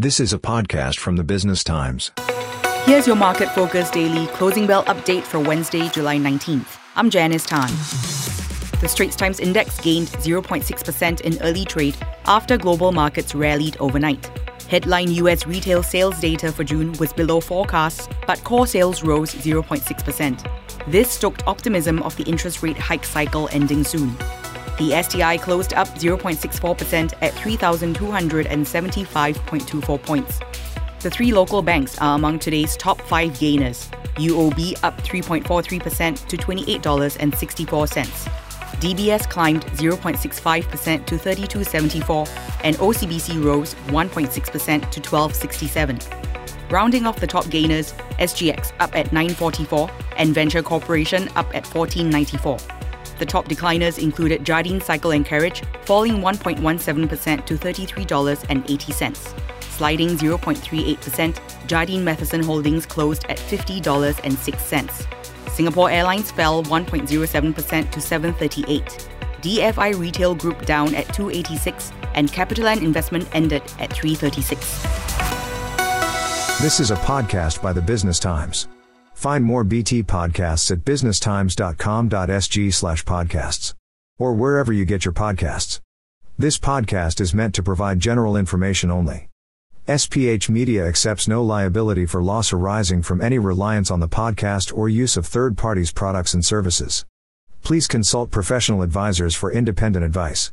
This is a podcast from the Business Times. Here's your market focus daily closing bell update for Wednesday, July 19th. I'm Janice Tan. The Straits Times Index gained 0.6% in early trade after global markets rallied overnight. Headline US retail sales data for June was below forecasts, but core sales rose 0.6%. This stoked optimism of the interest rate hike cycle ending soon. The STI closed up 0.64% at 3,275.24 points. The three local banks are among today's top five gainers. UOB up 3.43% to $28.64. DBS climbed 0.65% to 32.74 and OCBC rose 1.6% to 12.67. Rounding off the top gainers, SGX up at 9.44 and Venture Corporation up at 14.94. The top decliners included Jardine Cycle and Carriage, falling 1.17% to $33.80. Sliding 0.38%, Jardine Matheson Holdings closed at $50.06. Singapore Airlines fell 1.07% to 738. DFI Retail Group down at 286 and CapitaLand Investment ended at 336. This is a podcast by the Business Times. Find more BT podcasts at businesstimes.com.sg slash podcasts or wherever you get your podcasts. This podcast is meant to provide general information only. SPH Media accepts no liability for loss arising from any reliance on the podcast or use of third parties' products and services. Please consult professional advisors for independent advice.